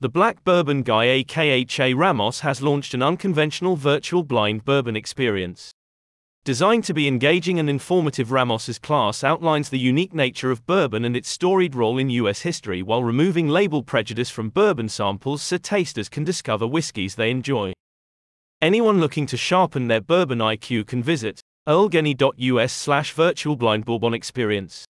The Black Bourbon Guy aka Ramos has launched an unconventional virtual blind bourbon experience. Designed to be engaging and informative, Ramos's class outlines the unique nature of bourbon and its storied role in U.S. history while removing label prejudice from bourbon samples so tasters can discover whiskeys they enjoy. Anyone looking to sharpen their bourbon IQ can visit earlgenny.us slash virtual blind bourbon experience.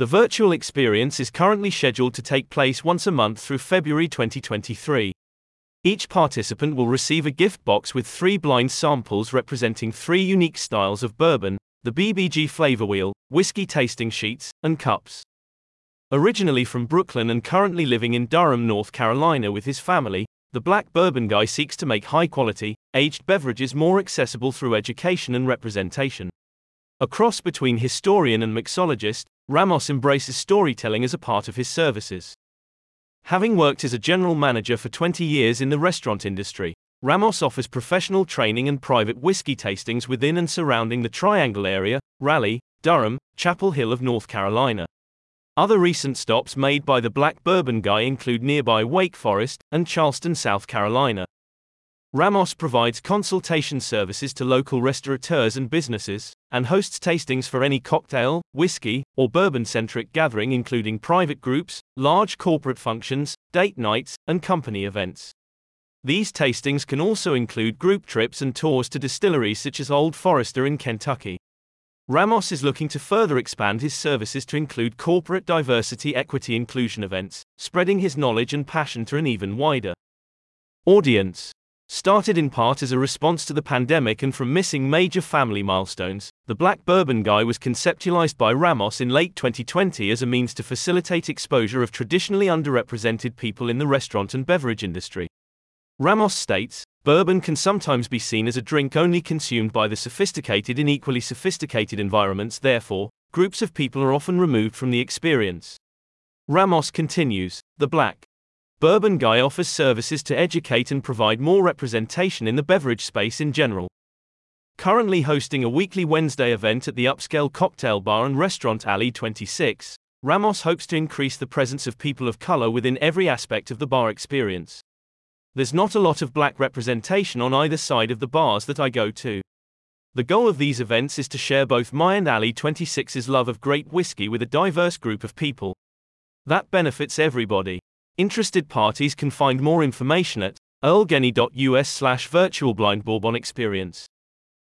The virtual experience is currently scheduled to take place once a month through February 2023. Each participant will receive a gift box with three blind samples representing three unique styles of bourbon the BBG flavor wheel, whiskey tasting sheets, and cups. Originally from Brooklyn and currently living in Durham, North Carolina with his family, the Black Bourbon Guy seeks to make high quality, aged beverages more accessible through education and representation. A cross between historian and mixologist, Ramos embraces storytelling as a part of his services. Having worked as a general manager for 20 years in the restaurant industry, Ramos offers professional training and private whiskey tastings within and surrounding the Triangle area, Raleigh, Durham, Chapel Hill of North Carolina. Other recent stops made by the Black Bourbon Guy include nearby Wake Forest and Charleston, South Carolina. Ramos provides consultation services to local restaurateurs and businesses, and hosts tastings for any cocktail, whiskey, or bourbon centric gathering, including private groups, large corporate functions, date nights, and company events. These tastings can also include group trips and tours to distilleries such as Old Forester in Kentucky. Ramos is looking to further expand his services to include corporate diversity equity inclusion events, spreading his knowledge and passion to an even wider audience. Started in part as a response to the pandemic and from missing major family milestones, the Black Bourbon Guy was conceptualized by Ramos in late 2020 as a means to facilitate exposure of traditionally underrepresented people in the restaurant and beverage industry. Ramos states, Bourbon can sometimes be seen as a drink only consumed by the sophisticated in equally sophisticated environments, therefore, groups of people are often removed from the experience. Ramos continues, the Black Bourbon Guy offers services to educate and provide more representation in the beverage space in general. Currently hosting a weekly Wednesday event at the upscale cocktail bar and restaurant Alley 26, Ramos hopes to increase the presence of people of color within every aspect of the bar experience. There's not a lot of black representation on either side of the bars that I go to. The goal of these events is to share both my and Alley 26's love of great whiskey with a diverse group of people. That benefits everybody. Interested parties can find more information at earlgenny.us slash virtual blind bourbon experience.